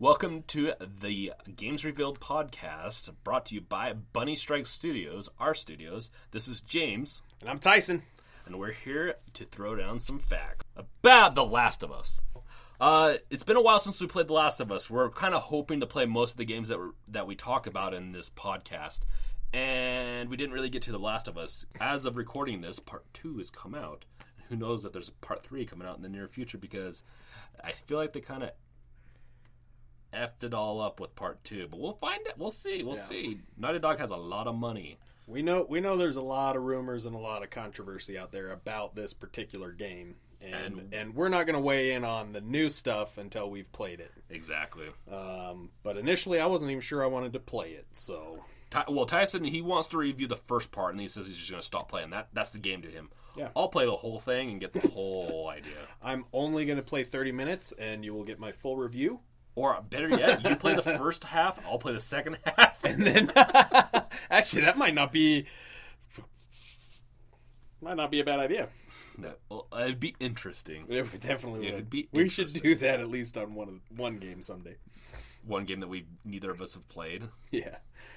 Welcome to the Games Revealed podcast brought to you by Bunny Strike Studios, our studios. This is James, And I'm Tyson. and we're here to throw down some facts about The Last of Us. Uh, it's been a while since we played The Last of Us. We're kind of hoping to play most of the games that we that we talk about in this podcast, and we didn't really get to The Last of Us. As of recording this, Part Two has come out. Who knows that there's a Part Three coming out in the near future because I feel like they kind of effed it all up with Part Two. But we'll find it. We'll see. We'll Yeah. see. Naughty Dog has a lot of money. We know we know there's a lot of rumors and a lot of controversy out there about this particular game. And And- and, we're not going to weigh in on the new stuff until we've played it. Exactly. Um, but initially, I wasn't even sure I wanted to play it. So Ty- well, Tyson he wants to review the first part, and he says he's just going to stop playing. That that's the game to him. Yeah. I'll play the whole thing and get the whole idea. I'm only going to play 30 minutes, and you will get my full review. Or better yet, you play the first half, I'll play the second half. And then, actually, that might not be might not be a bad idea. No, well, it'd be interesting. It would definitely It would. would be we should do that at least on one of, one game someday. One game that we neither of us have played. Yeah.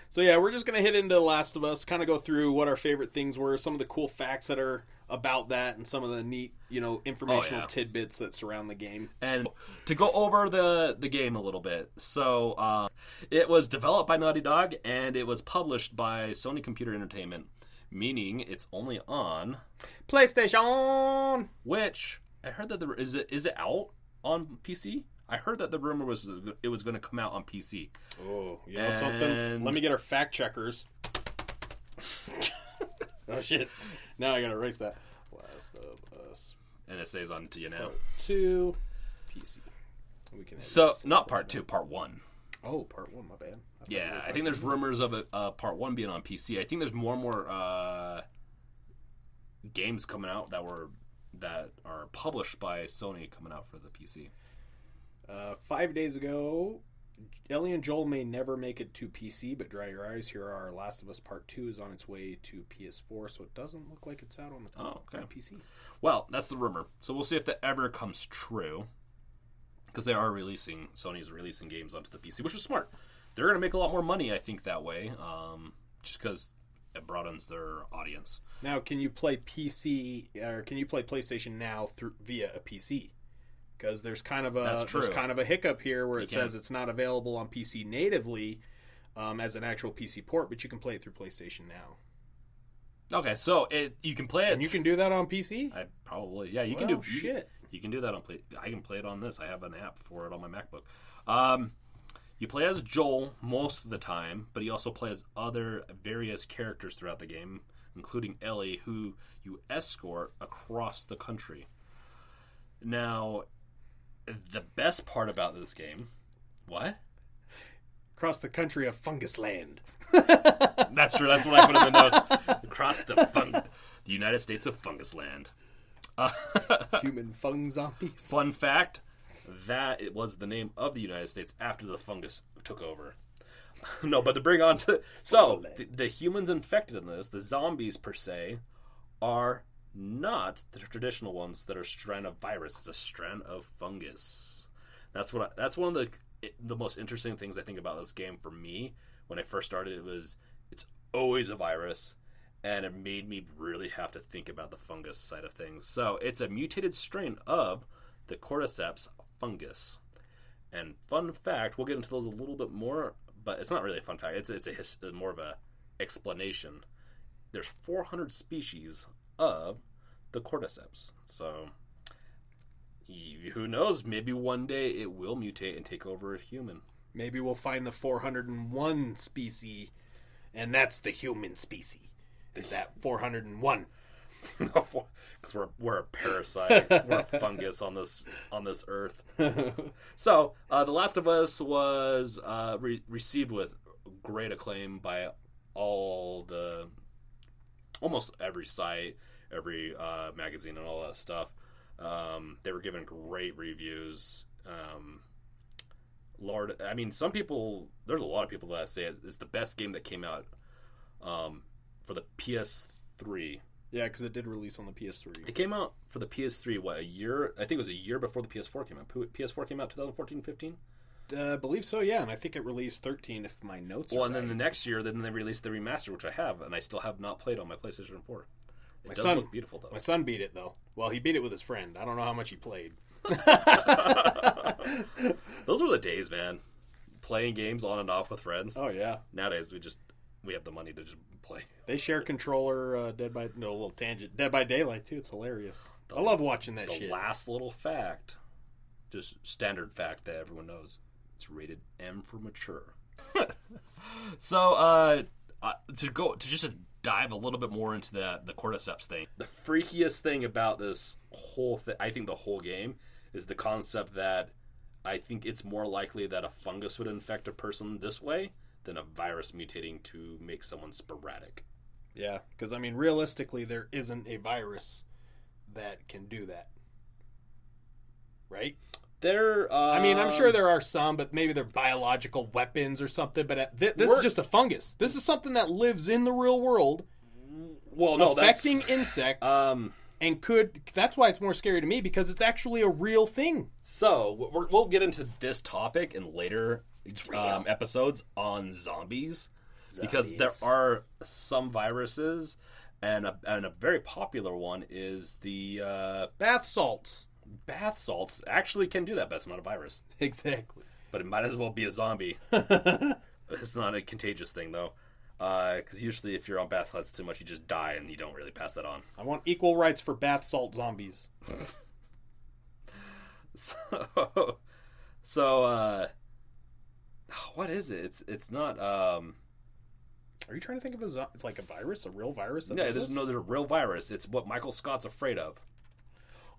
So yeah, we're just gonna hit into The Last of Us, kind of go through what our favorite things were, some of the cool facts that are about that, and some of the neat, you know, informational Oh, yeah. tidbits that surround the game. And to go over the the game a little bit, so uh, it was developed by Naughty Dog and it was published by Sony Computer Entertainment, meaning it's only on PlayStation. Which I heard that there is it is it out on PC? I heard that the rumor was it was going to come out on PC. Oh, you know something? Let me get our fact checkers. oh shit! Now I gotta erase that. Last of Us And says on to you now. Part Two, PC. We can. So not part two, part one. Oh, part one. My bad. I Yeah, I think there's rumors of a, uh, part one being on PC. I think there's more and more uh, games coming out that were that are published by Sony coming out for the PC. Uh, five days ago, Ellie and Joel may never make it to PC, but dry your eyes. Here are Last of Us Part 2 is on its way to PS4, so it doesn't look like it's out on the Oh, okay. on PC. Well, that's the rumor. So we'll see if that ever comes true. Because they are releasing, Sony's releasing games onto the PC, which is smart. They're going to make a lot more money, I think, that way. Um, just because it broadens their audience. Now, can you play PC or can you play PlayStation Now through via a PC? Because there's kind of a there's kind of a hiccup here where You it says it's not available on PC natively um, as an actual PC port, but you can play it through PlayStation Now. Okay, so it you can play it. And you can do that on PC. I probably yeah. You can Well, do you- shit. You, can do that on play. I can play it on this. I have an app for it on my MacBook. Um, you play as Joel most of the time, but you also play as other various characters throughout the game, including Ellie, who you escort across the country. Now, the best part about this game, what? Across the country of Fungus Land. That's true. That's what I put in the notes. Across the fun- the United States of Fungus Land. Uh, Human fung zombies. Fun fact: that it was the name of the United States after the fungus took over. no, but to bring on to so the, the humans infected in this, the zombies per se, are not the traditional ones that are strand of virus. It's a strand of fungus. That's what. I, that's one of the the most interesting things I think about this game for me. When I first started, it was it's always a virus, and it made me really have to think about the fungus side of things. So it's a mutated strain of the cordyceps fungus. And fun fact, we'll get into those a little bit more, but it's not really a fun fact. It's it's a his, more of a explanation. There's 400 species of the cordyceps. So who knows? Maybe one day it will mutate and take over a human. Maybe we'll find the 401 species, and that's the human species. Is that 401? because we're we're a parasite, we're a fungus on this on this earth. So, uh, The Last of Us was uh, re- received with great acclaim by all the almost every site, every uh, magazine, and all that stuff. Um, they were given great reviews. Um, Lord, I mean, some people. There's a lot of people that say it's the best game that came out um, for the PS3. Yeah, because it did release on the PS3. It came out for the PS3. What a year? I think it was a year before the PS4 came out. PS4 came out 2014, 15. uh, believe so. Yeah, and I think it released 13. If my notes. Well, and then the next year, then they released the remaster, which I have, and I still have not played on my PlayStation 4. It My does son- look beautiful, though. my son beat it though. Well, he beat it with his friend. I don't know how much he played. Those were the days, man. Playing games on and off with friends. Oh yeah, Nowadays, we just we have the money to just play. they share controller. Uh, Dead by no a little tangent. Dead by Daylight too. It's hilarious. I love watching that The shit. last little fact, just standard fact that everyone knows, it's rated M for mature. so, uh, uh, to go to just to dive a little bit more into the the cordyceps thing. The freakiest thing about this whole thing, I think, the whole game is the concept that I think it's more likely that a fungus would infect a person this way than a virus mutating to make someone sporadic. Yeah, because I mean, realistically, there isn't a virus that can do that, right? There, uh, I mean, I'm sure there are some, but maybe they're biological weapons or something. But th- this is just a fungus. This is something that lives in the real world, well, no, affecting that's, insects, um. and could. That's why it's more scary to me because it's actually a real thing. So we're, we'll get into this topic in later um, episodes on zombies, because there are some viruses, and a, and a very popular one is the uh, Bath salts. Bath salts. Actually, can do that, but it's not a virus. Exactly. But it might as well be a zombie. it's not a contagious thing though, because usually if you're on bath salts too much, you just die and you don't really pass that on. I want equal rights for bath salt zombies. So, so uh, what is it? It's it's not. Um, Are you trying to think of a zo- like a virus, a real virus? Yeah, there's this? no there's a real virus. It's what Michael Scott's afraid of.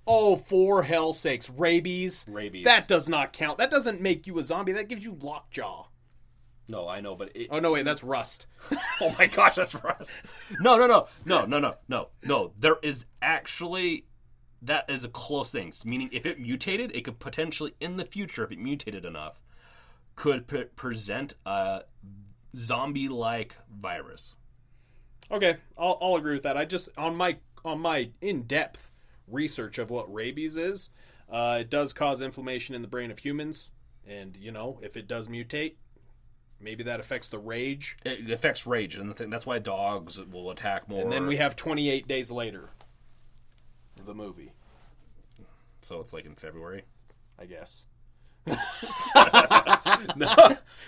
Oh, for hell's sakes, rabies. Rabies. That does not count. That doesn't make you a zombie. That gives you lockjaw. No, I know, but it, Oh no, wait, that's rust. oh my gosh, that's rust. No, no, no, no, no, no, no, no. There is actually that is a close thing. Meaning, if it mutated, it could potentially in the future, if it mutated enough, could pre- present a zombie-like virus. Okay, I'll, I'll agree with that. I just on my on my in depth research of what rabies is, uh, it does cause inflammation in the brain of humans, and you know if it does mutate, maybe that affects the rage, It affects rage, and the thing, that's why dogs will attack more. and then we have 28 days later, the movie, so it's like in February. I guess. No,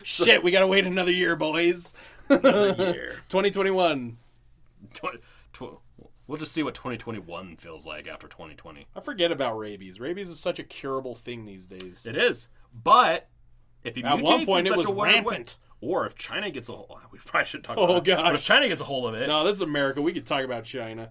Shit, we gotta wait another year, boys. another year. 2021. We'll just see what 2021 feels like after 2020. I forget about rabies. Rabies is such a curable thing these days. It is, but if it At one point in it such was a weird way, rampant. or if China gets a hold, we probably should talk. Oh, about it. gosh. But if China gets a hold of it, No, this is America. We could talk about China.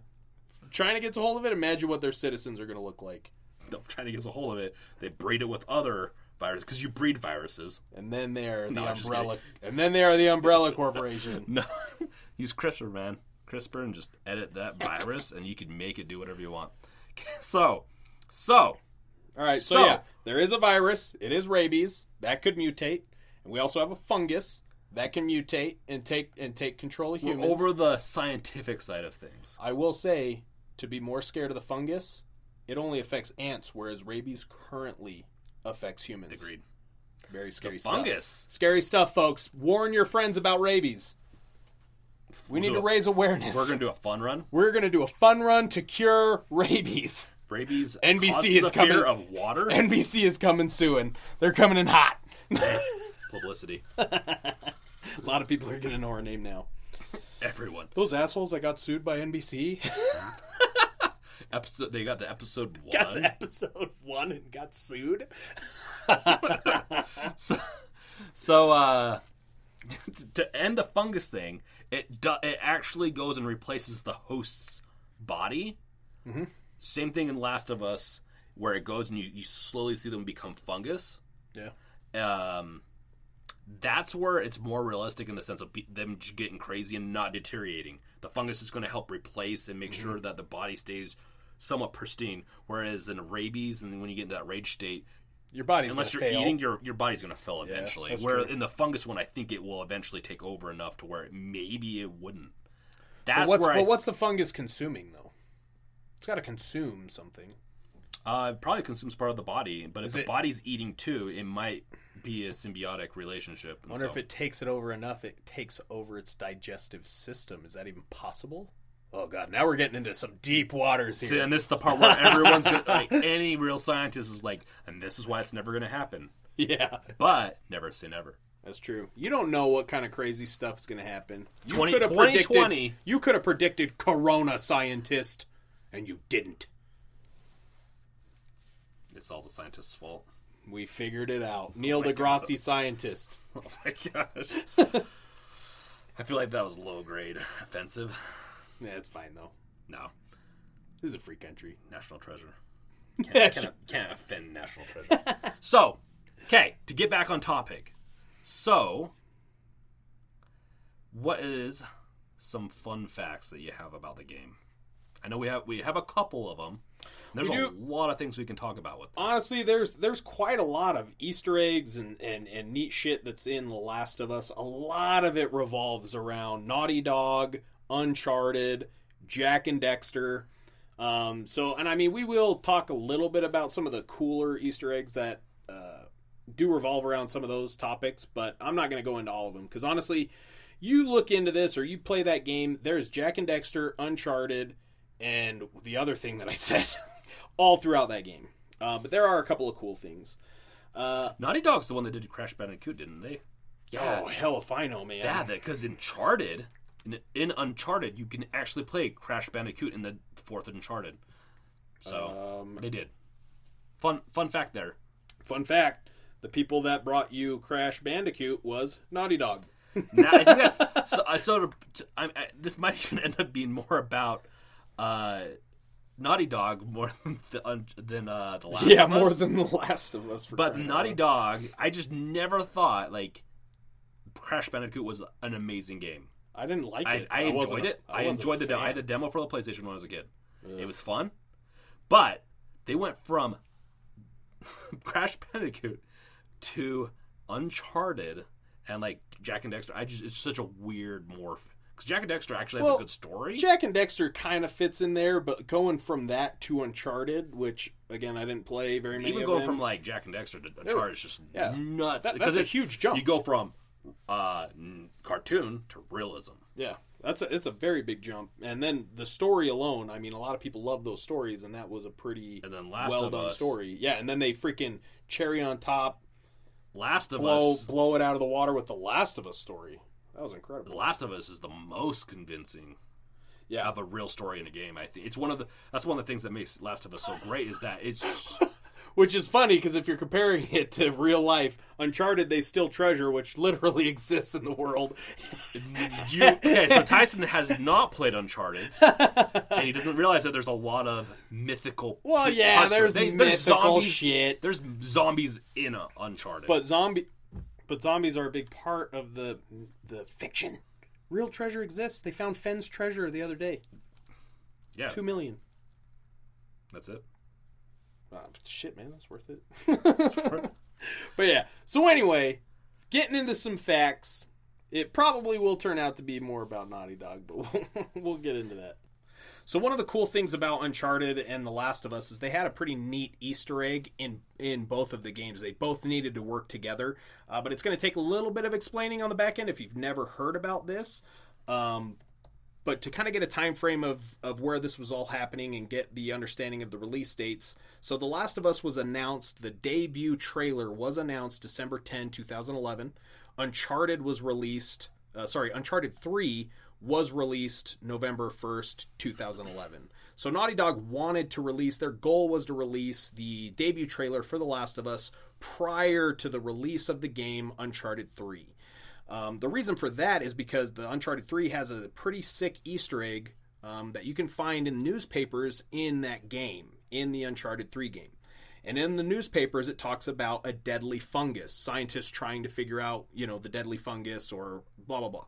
If China gets a hold of it. Imagine what their citizens are going to look like. if China gets a hold of it, they breed it with other viruses because you breed viruses. And then they're the No, umbrella. And then they are the umbrella corporation. No, use CRISPR, man. CRISPR, and just edit that virus, and you can make it do whatever you want. So, so All right. So, So- yeah, there is a virus. It is rabies that could mutate, and we also have a fungus that can mutate and take and take control of we're humans. over the scientific side of things. I will say to be more scared of the fungus, it only affects ants, whereas rabies currently affects humans. Agreed. Very scary The stuff. fungus. Scary stuff, folks. Warn your friends about rabies. We need to a- raise awareness. We're gonna do a fun run. We're gonna do a fun run to cure rabies. Rabies. NBC is coming. of water. NBC is coming soon. They're coming in hot. Publicity. a lot of people are gonna know our name now. Everyone. Those assholes that got sued by NBC Episode. They got the episode one. got to episode one and got sued. so, so uh, to end the fungus thing, it do, it actually goes and replaces the host's body. Mm-hmm. Same thing in Last of Us, where it goes and you, you slowly see them become fungus. Yeah. Um, that's where it's more realistic in the sense of them getting crazy and not deteriorating. The fungus is going to help replace and make Mm-hmm. sure that the body stays somewhat pristine. Whereas in rabies, and when you get into that rage state, Your body's unless you're fail. eating, your your body's going to fail eventually. that's Where true. in the fungus one, I think it will eventually take over enough to where maybe it wouldn't. But That's what's, where but I what's the fungus consuming though? It's got to consume something. uh, it probably consumes part of the body. But if Is the body's eating too, it might be a symbiotic relationship. I wonder so- if it takes it over enough, it takes over its digestive system. Is that even possible? Oh god, now we're getting into some deep waters See, here. and this is the part where everyone's gonna, like any real scientist is like, and this is why it's never going to happen. yeah, But never say never. that's true. You don't know what kind of crazy stuff is going to happen. You 20 could have 2020. predicted. You could have predicted Corona, scientist, and you didn't. It's all the scientists' fault. We figured it out. Oh Neil deGrasse, scientist. Oh my gosh. I feel like that was low grade offensive. Yeah, it's fine though. No, This is a free country. national treasure. Can't, can't, can't offend national treasure. so, okay, to get back on topic. So, what is some fun facts that you have about the game? I know we have we have a couple of them. There's We a lot of things we can talk about with this. Honestly, there's there's quite a lot of Easter eggs and, and, and neat shit that's in The Last of Us. A lot of it revolves around Naughty Dog, Uncharted, Jak and Daxter. Um, so, and I mean, we will talk a little bit about some of the cooler Easter eggs that uh, do revolve around some of those topics, but I'm not going to go into all of them because honestly, you look into this or you play that game, there's Jak and Daxter, Uncharted, and the other thing that I said all throughout that game. Uh, but there are a couple of cool things. Uh, Naughty Dog's the one that did Crash Bandicoot, didn't they? Yeah. Oh, hell if I know, man. Yeah, because Uncharted, in, in Uncharted, you can actually play Crash Bandicoot in the fourth Uncharted. So Um, they did. Fun fun fact there. fun fact the people that brought you Crash Bandicoot was Naughty Dog. Now, I think that's so. I sort of. I, I, this might even end up being more about uh, Naughty Dog more than the, un- than uh, the last. yeah, more Us. than The Last of Us. But out Naughty. Dog, I just never thought like Crash Bandicoot was an amazing game. I didn't like I, it. I wasn't enjoyed it. I, wasn't enjoyed the demo. I had the demo for the PlayStation when I was a kid. Ugh. It was fun, but they went from Crash Bandicoot to Uncharted and like Jak and Daxter. I just it's such a weird morph because Jak and Daxter actually has Well, a good story. Jak and Daxter kind of fits in there, but going from that to Uncharted, which again I didn't play very many. Even of going them. from like Jak and Daxter to Uncharted is just yeah. nuts That- because that's a huge jump. You go from uh, cartoon to realism. Yeah, that's a it's a very big jump. And then the story alone, I mean, a lot of people love those stories, and that was a pretty And then Last well of done Us, story. Yeah, and then they freaking cherry on top, Last of blow Us, blow it out of the water with the Last of Us story. That was incredible. The. Last of Us is the most convincing Yeah, of a real story in a game. I think it's one of the that's one of the things that makes Last of Us so great is that it's which is funny because if you're comparing it to real life, Uncharted they still treasure, which literally exists in the world. you okay. So Tyson has not played Uncharted, and he doesn't realize that there's a lot of mythical. Well, yeah, parts to it. there's, There's mythical zombies. shit, There's zombies in a Uncharted. but zombie, but zombies are a big part of the the fiction. Real treasure exists. They found Fenn's treasure the other day. yeah, Two million. that's it. Uh, shit, man, that's worth it. but yeah. So anyway, getting into some facts. It probably will turn out to be more about Naughty Dog, but we'll, we'll get into that. So one of the cool things about Uncharted and The Last of Us is they had a pretty neat Easter egg in in both of the games. They both needed to work together, uh, but it's going to take a little bit of explaining on the back end if you've never heard about this. Um, but to kind of get a time frame of, of where this was all happening and get the understanding of the release dates so the last of us was announced the debut trailer was announced december 10 2011 uncharted was released uh, sorry uncharted 3 was released november 1st 2011 so naughty dog wanted to release their goal was to release the debut trailer for the last of us prior to the release of the game uncharted 3 um, the reason for that is because the Uncharted 3 has a pretty sick Easter egg um, that you can find in newspapers in that game, in the Uncharted 3 game. And in the newspapers, it talks about a deadly fungus, scientists trying to figure out, you know, the deadly fungus or blah, blah, blah.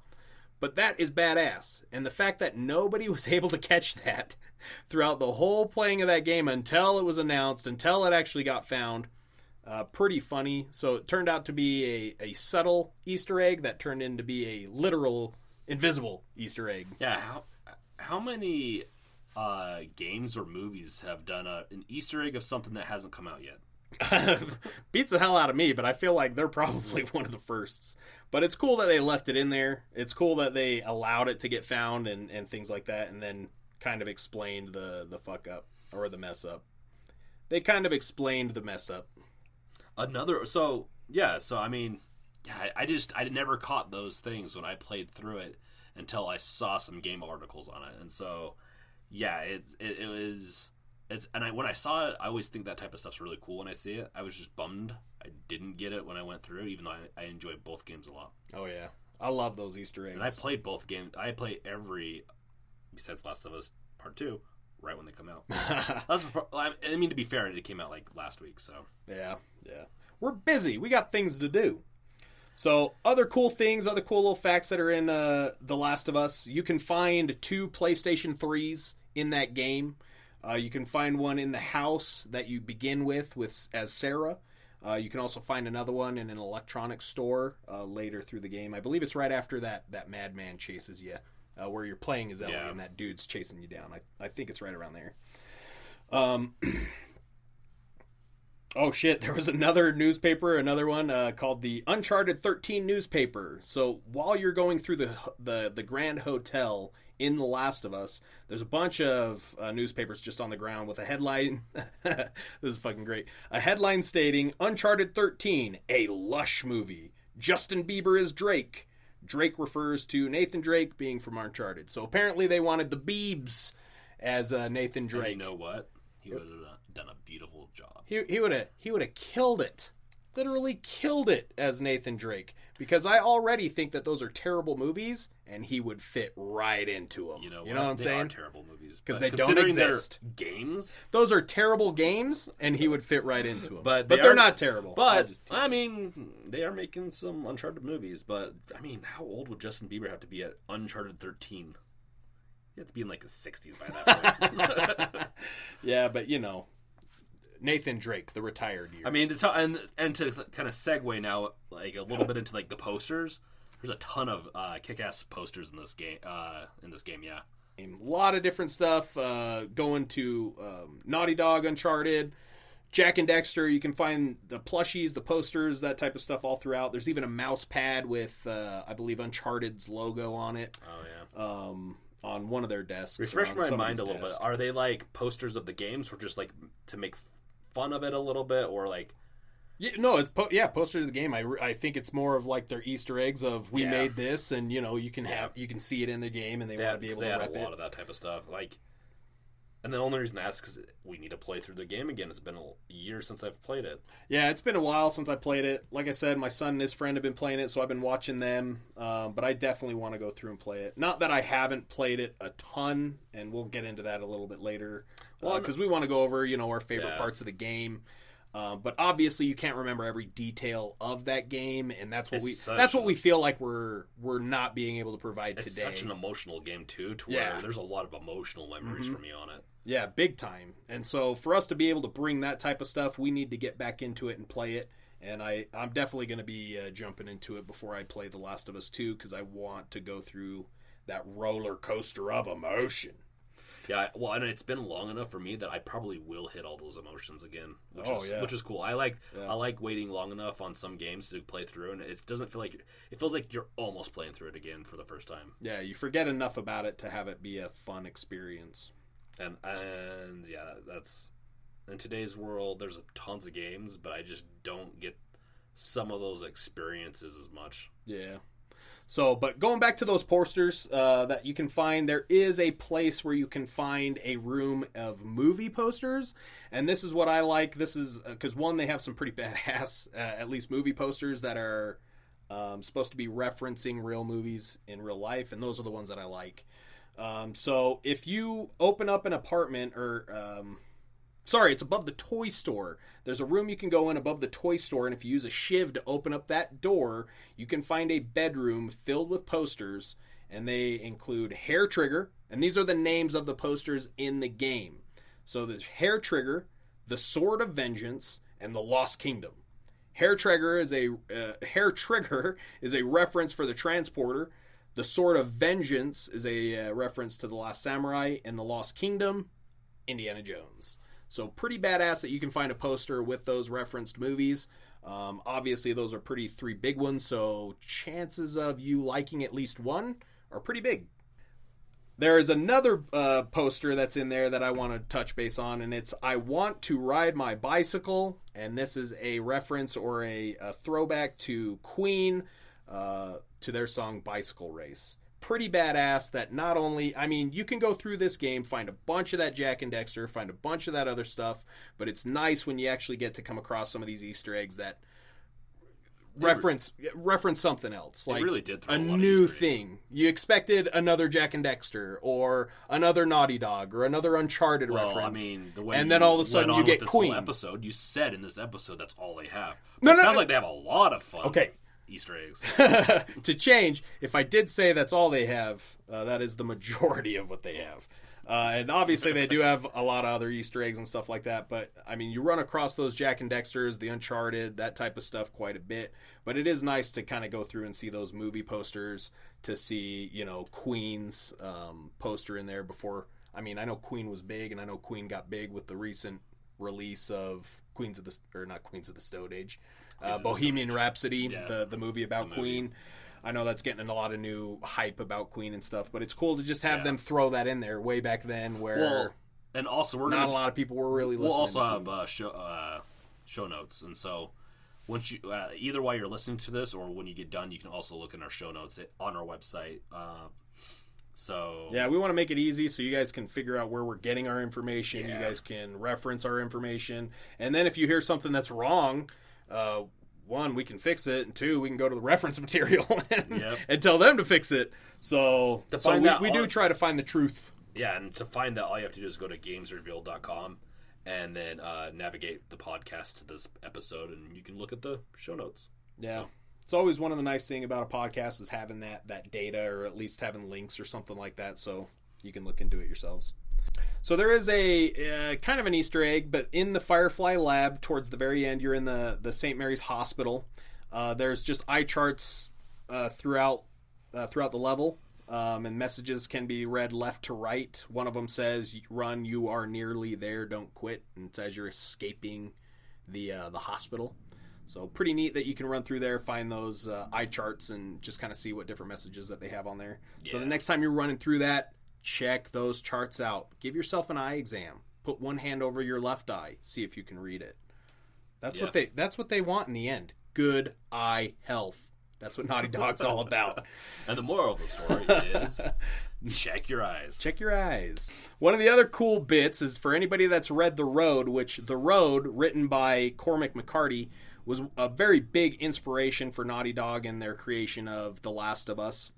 But that is badass. And the fact that nobody was able to catch that throughout the whole playing of that game until it was announced, until it actually got found, uh, pretty funny. So it turned out to be a, a subtle Easter egg that turned into be a literal invisible Easter egg. Yeah, how how many uh, games or movies have done a, an Easter egg of something that hasn't come out yet? beats the hell out of me, but I feel like they're probably one of the firsts. But it's cool that they left it in there. It's cool that they allowed it to get found and, and things like that, and then kind of explained the the fuck up or the mess up. They kind of explained the mess up. Another so yeah, so I mean, I, I just I never caught those things when I played through it until I saw some game articles on it, and so yeah, it's it, it was it's and I when I saw it, I always think that type of stuff's really cool when I see it. I was just bummed I didn't get it when I went through, even though I, I enjoyed both games a lot. Oh yeah, I love those Easter eggs. And I played both games. I play every besides Last of Us Part Two right when they come out. That's I mean to be fair, it came out like last week, so yeah, yeah. We're busy. We got things to do. So, other cool things, other cool little facts that are in uh, The Last of Us. You can find two PlayStation 3s in that game. Uh, you can find one in the house that you begin with, with as Sarah. Uh, you can also find another one in an electronics store uh, later through the game. I believe it's right after that that madman chases you, uh, where you're playing as Ellie Yeah. and that dude's chasing you down. I, I think it's right around there. Um, oh shit! There was another newspaper, another one uh, called the Uncharted 13 newspaper. So while you're going through the the the Grand Hotel in The Last of Us, there's a bunch of uh, newspapers just on the ground with a headline. this is fucking great. A headline stating Uncharted 13, a lush movie. Justin Bieber is Drake. Drake refers to Nathan Drake being from Uncharted. So apparently they wanted the Biebs as uh, Nathan And Drake. you know what? He would have done a beautiful job. He he would have he would have killed it. Literally killed it as Nathan Drake because I already think that those are terrible movies and he would fit right into them. You know, you know what I'm they saying? Are terrible movies 'Cause they don't exist. Games, Those are terrible games and he would fit right into them. But but they they're are- not terrible. But I mean, they are making some Uncharted movies. But I mean, how old would Justin Bieber have to be at Uncharted 13? You have to be in like his 60s by that point. yeah, but you know, Nathan Drake, the retired years. I mean, to tell, and and to kind of segue now, like a little bit into like the posters. There's a ton of uh, kick-ass posters in this game. Uh, in this game, yeah. A lot of different stuff uh, going to um, Naughty Dog, Uncharted, Jak and Daxter. You can find the plushies, the posters, that type of stuff all throughout. There's even a mouse pad with, uh, I believe, Uncharted's logo on it Oh yeah. um, on one of their desks. Refresh my mind a little desk. bit. Are they like posters of the games, or just like to make fun of it a little bit, or like Yeah, no, it's po- yeah, posters of the game. I, re- I think it's more of like their Easter eggs of we Yeah. made this, and you know you can have you can see it in the game, and they, they want had, to be able they to had rep a lot it. of that type of stuff. Like, and the only reason I ask is we need to play through the game again. It's been a year since I've played it. Yeah, it's been a while since I played it. Like I said, my son and his friend have been playing it, so I've been watching them. Um, but I definitely want to go through and play it. Not that I haven't played it a ton, and we'll get into that a little bit later, Well, because we want to go over you know our favorite Yeah. parts of the game. Um, but obviously, you can't remember every detail of that game, and that's what It's we—that's what we feel like we're we're not being able to provide It's today. such an emotional game too, to Yeah. where there's a lot of emotional memories Mhm. for me on it. Yeah, big time. And so for us to be able to bring that type of stuff, we need to get back into it and play it. And I, I'm definitely going to be uh, jumping into it before I play The Last of Us 2 because I want to go through that roller coaster of emotion. Yeah, well, and it's been long enough for me that I probably will hit all those emotions again, which Oh, is yeah. which is cool. I like Yeah. I like waiting long enough on some games to play through, and it doesn't feel like it feels like you're almost playing through it again for the first time. Yeah, you forget enough about it to have it be a fun experience. And and yeah, that's in today's world. There's tons of games, but I just don't get some of those experiences as much. Yeah. So, but going back to those posters uh, that you can find, there is a place where you can find a room of movie posters, and this is what I like. This is because one, they have some pretty badass, uh, at least movie posters that are um, supposed to be referencing real movies in real life, and those are the ones that I like. Um, so, if you open up an apartment or um, sorry, it's above the toy store. There's a room you can go in above the toy store, and if you use a shiv to open up that door, you can find a bedroom filled with posters, and they include Hair Trigger, and these are the names of the posters in the game. So there's Hair Trigger, the Sword of Vengeance, and the Lost Kingdom. Hair Trigger is a uh, Hair Trigger is a reference for the transporter. The Sword of Vengeance is a uh, reference to the Last Samurai, and the Lost Kingdom, Indiana Jones. So pretty badass that you can find a poster with those referenced movies. Um, obviously, those are pretty three big ones, so chances of you liking at least one are pretty big. There is another uh, poster that's in there that I want to touch base on, and it's I want to ride my bicycle, and this is a reference or a, a throwback to Queen, uh, to their song Bicycle Race. Pretty badass that not only, I mean, you can go through this game, find a bunch of that Jak and Daxter, find a bunch of that other stuff, but it's nice when you actually get to come across some of these Easter eggs that reference reference something else like really did throw a a new thing you expected another jak and daxter or another naughty dog or another uncharted Well, reference I mean, the way and then all of a sudden you get this whole queen episode. You said in this episode that's all they have. No, it sounds no. like they have a lot of fun. okay Easter eggs. to change if i did say that's all they have uh, that is the majority of what they have uh, and obviously they do have a lot of other easter eggs and stuff like that but i mean you run across those jak and daxters the uncharted that type of stuff quite a bit but it is nice to kind of go through and see those movie posters to see you know queen's um, poster in there before i mean i know queen was big and i know queen got big with the recent release of queens of the or not queens of the stone age uh, the bohemian rhapsody Yeah. the, the movie about movie. queen I know that's getting a lot of new hype about Queen and stuff, but it's cool to just have Yeah. them throw that in there way back then where well, and also we're not gonna a lot of people were really listening. we'll also have uh, show uh, show notes, and so once you uh, either while you're listening to this or when you get done, you can also look in our show notes on our website. Uh, so Yeah, we want to make it easy so you guys can figure out where we're getting our information. You guys can reference our information, and then if you hear something that's wrong, uh, one we can fix it, and two we can go to the reference material and, Yep. and tell them to fix it. So, To so we, we do on- try to find the truth. Yeah, and to find that, all you have to do is go to gamesrevealed.com and then uh, navigate the podcast to this episode, and you can look at the show notes. Yeah. So- It's always one of the nice thing about a podcast is having that that data or at least having links or something like that so you can look into it yourselves. So there is a uh, kind of an Easter egg, but in the Firefly lab towards the very end, you're in the the St. Mary's Hospital. Uh, there's just eye charts uh, throughout uh, throughout the level, um, and messages can be read left to right. One of them says, "Run, you are nearly there. Don't quit," and it says you're escaping the uh, the hospital. So pretty neat that you can run through there, find those uh, eye charts, and just kind of see what different messages that they have on there. So the next time you're running through that, check those charts out. Give yourself an eye exam. Put one hand over your left eye. See if you can read it. That's Yeah. what they. That's what they want in the end. Good eye health. That's what Naughty Dog's all about. And the moral of the story is check your eyes. Check your eyes. One of the other cool bits is for anybody that's read The Road, which The Road, written by Cormac McCarthy, was a very big inspiration for Naughty Dog and their creation of The Last of Us.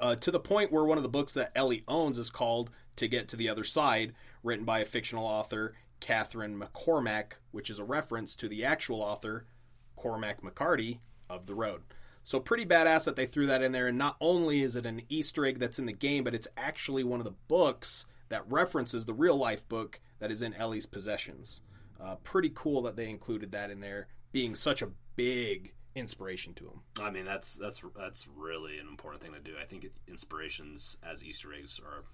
Uh, to the point where one of the books that Ellie owns is called To Get to the Other Side, written by a fictional author, Catherine McCormack, which is a reference to the actual author, Cormac McCarthy, of The Road. So pretty badass that they threw that in there. And not only is it an Easter egg that's in the game, but it's actually one of the books that references the real life book that is in Ellie's possessions. Uh, pretty cool that they included that in there, being such a big inspiration to them. I mean, that's that's that's really an important thing to do. I think inspirations as Easter eggs are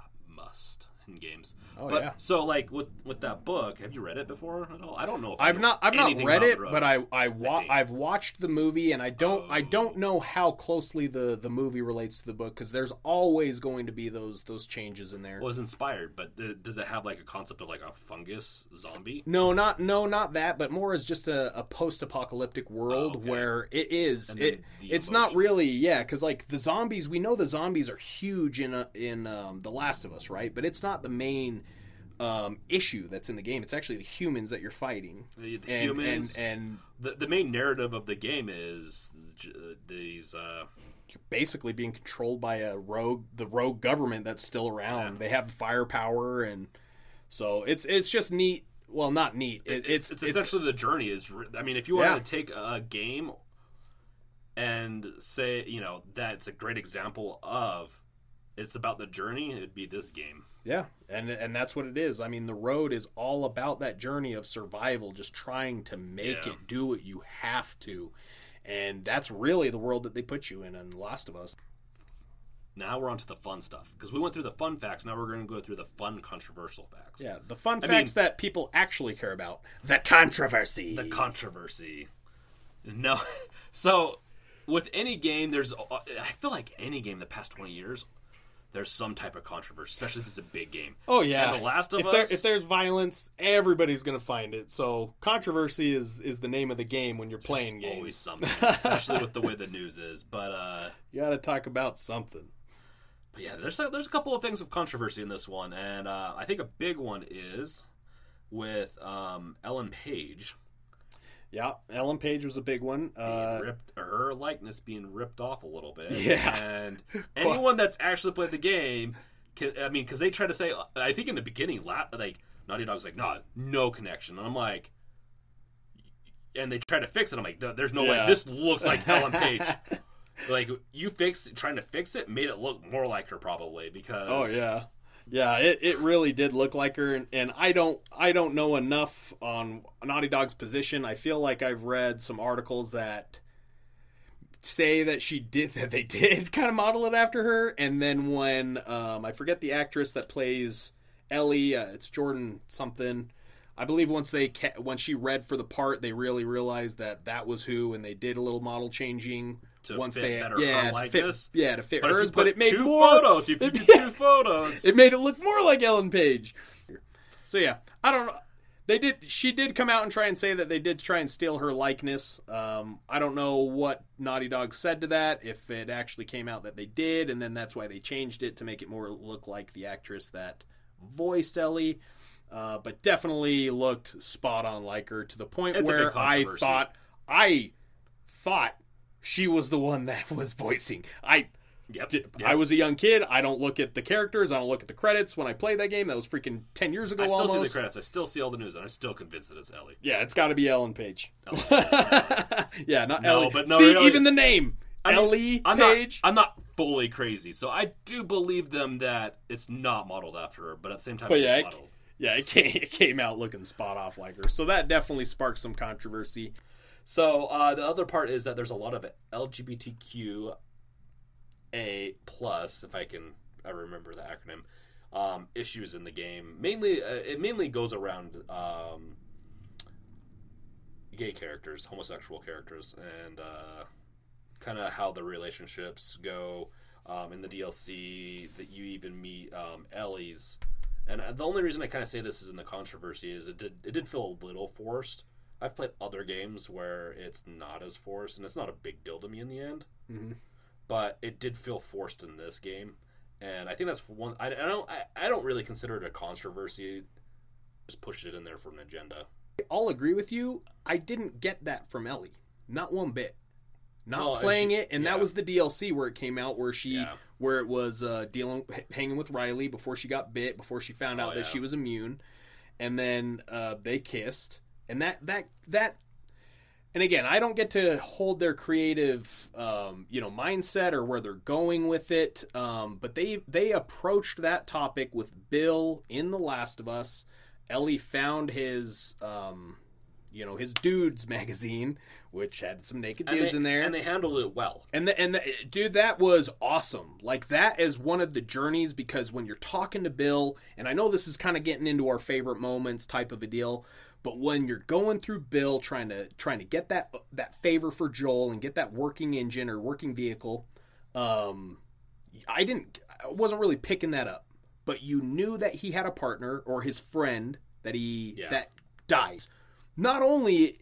a must games. Oh, but, yeah. So, like with with that book, have you read it before at all? I don't know. If I I've not I've not read it, but I I wa- I've watched the movie and I don't I Oh. don't know how closely the the movie relates to the book because there's always going to be those those changes in there. was inspired, but uh, does it have like a concept of like a fungus zombie? No, not no, not that, but more as just a, a post-apocalyptic world Oh, okay. where it is. It it's not really yeah, because like the zombies, we know the zombies are huge in uh in um, the Last of Us, right? But it's not the main um, issue that's in the game. It's actually the humans that you're fighting. The, the And, humans and and the the main narrative of the game is these. Uh, you're basically being controlled by a rogue the rogue government that's still around. Yeah. They have firepower and so it's it's just neat. Well, not neat. It, it's, it's it's essentially the journey. Is I mean, if you Yeah. to take a game and say you know that's a great example of it's about the journey, it'd be this game. Yeah, and and that's what it is. I mean, the road is all about that journey of survival, just trying to make Yeah. it do what you have to, and that's really the world that they put you in in Last of Us. now we're on to the fun stuff because we went through the fun facts. Now we're going to go through the fun controversial facts. Yeah, the fun I facts mean- that people actually care about. The controversy. The controversy. No, so with any game, there's I feel like any game the past twenty years, there's some type of controversy, especially if it's a big game. oh yeah. And The Last of if Us. There, if there's violence, everybody's gonna find it. So controversy is is the name of the game when you're playing games. always something, especially with the way the news is. But uh, You got to talk about something. But yeah, there's a, there's a couple of things of controversy in this one, and uh, I think a big one is with um, Ellen Page Yeah, Ellen Page was a big one. Uh, ripped, her likeness being ripped off a little bit. Yeah. and anyone that's actually played the game, can, I mean, because they try to say, I think in the beginning, la- like Naughty Dog's like, no, no connection, and I'm like. And they try to fix it. I'm like, there's no Yeah. way. This looks like Ellen Page. like you fix trying to fix it made it look more like her probably because Oh yeah, yeah. It, it really did look like her, and, and I don't I don't know enough on Naughty Dog's position. I feel like I've read some articles that say that she did that they did kind of model it after her, and then when um, I forget the actress that plays Ellie, uh, it's Jordan something. I believe once they ca- when she read for the part, they really realized that that was who, and they did a little model changing. To once fit they better her yeah to fit, yeah to fit But hers, but it made two more photos. If you it- two photos, it made it look more like Ellen Page. So yeah, I don't know. They did. She did come out and try and say that they did try and steal her likeness. Um, I don't know what Naughty Dog said to that. If it actually came out that they did, and then that's why they changed it to make it more look like the actress that voiced Ellie. Uh, but definitely looked spot on like her to the point It's where I thought I thought she was the one that was voicing. I yep, yep. I was a young kid. I don't look at the characters. I don't look at the credits when I play that game. That was freaking ten years ago. I still almost. see the credits. I still see all the news, and I'm still convinced that it's Ellie. Yeah, it's got to be Ellen Page. Ellen. Oh. yeah, not No, Ellie. but no, See, even the name I mean, Ellie I'm Page. Not, I'm not fully crazy, so I do believe them that it's not modeled after her, but at the same time, But it is yeah, it- modeled. yeah, it came, it came out looking spot off like her. So that definitely sparked some controversy. So uh, the other part is that there's a lot of LGBTQ a plus, if I can I remember the acronym, um, issues in the game. Mainly, uh, it mainly goes around um, gay characters, homosexual characters, and uh, kind of how the relationships go. Um, in the DLC, that you even meet um, Ellie's, and uh, the only reason I kind of say this is in the controversy is it did it did feel a little forced. I've played other games where it's not as forced, and it's not a big deal to me in the end. Mhm. But it did feel forced in this game, and I think that's one. I, I don't. I, I don't really consider it a controversy. Just pushed it in there for an agenda. I'll agree with you. I didn't get that from Ellie, not one bit. Not Well, playing you- it, and yeah. that was the DLC where it came out, where she, Yeah. where it was uh, dealing, hanging with Riley before she got bit, before she found Oh, out that yeah. she was immune, and then uh, they kissed, and that that that, and again, I don't get to hold their creative, um, you know, mindset or where they're going with it, um, but they they approached that topic with Bill in The Last of Us. Ellie found his, um, you know, his dudes magazine, which had some naked And dudes they, in there, and they handled it well. and the, and the, dude, that was awesome. Like that is one of the journeys because when you're talking to Bill, and I know this is kind of getting into our favorite moments type of a deal, but when you're going through Bill trying to trying to get that that favor for Joel and get that working engine or working vehicle, um, I didn't, I wasn't really picking that up, but you knew that he had a partner or his friend that he Yeah. that dies. Not only